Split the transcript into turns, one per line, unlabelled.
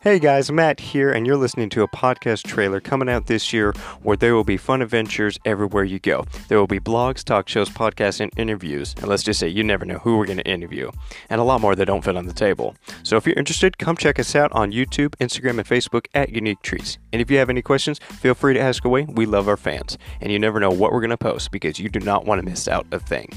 Hey guys, Matt here, and you're listening to a podcast trailer coming out this year where there will be fun adventures everywhere you go. There will be blogs, talk shows, podcasts, and interviews. And let's just say you never know who we're going to interview, and a lot more that don't fit on the table. So if you're interested, come check us out on YouTube, Instagram, and Facebook at Unique Treats. And if you have any questions, feel free to ask away. We love our fans, and you never know what we're going to post because you do not want to miss out a thing.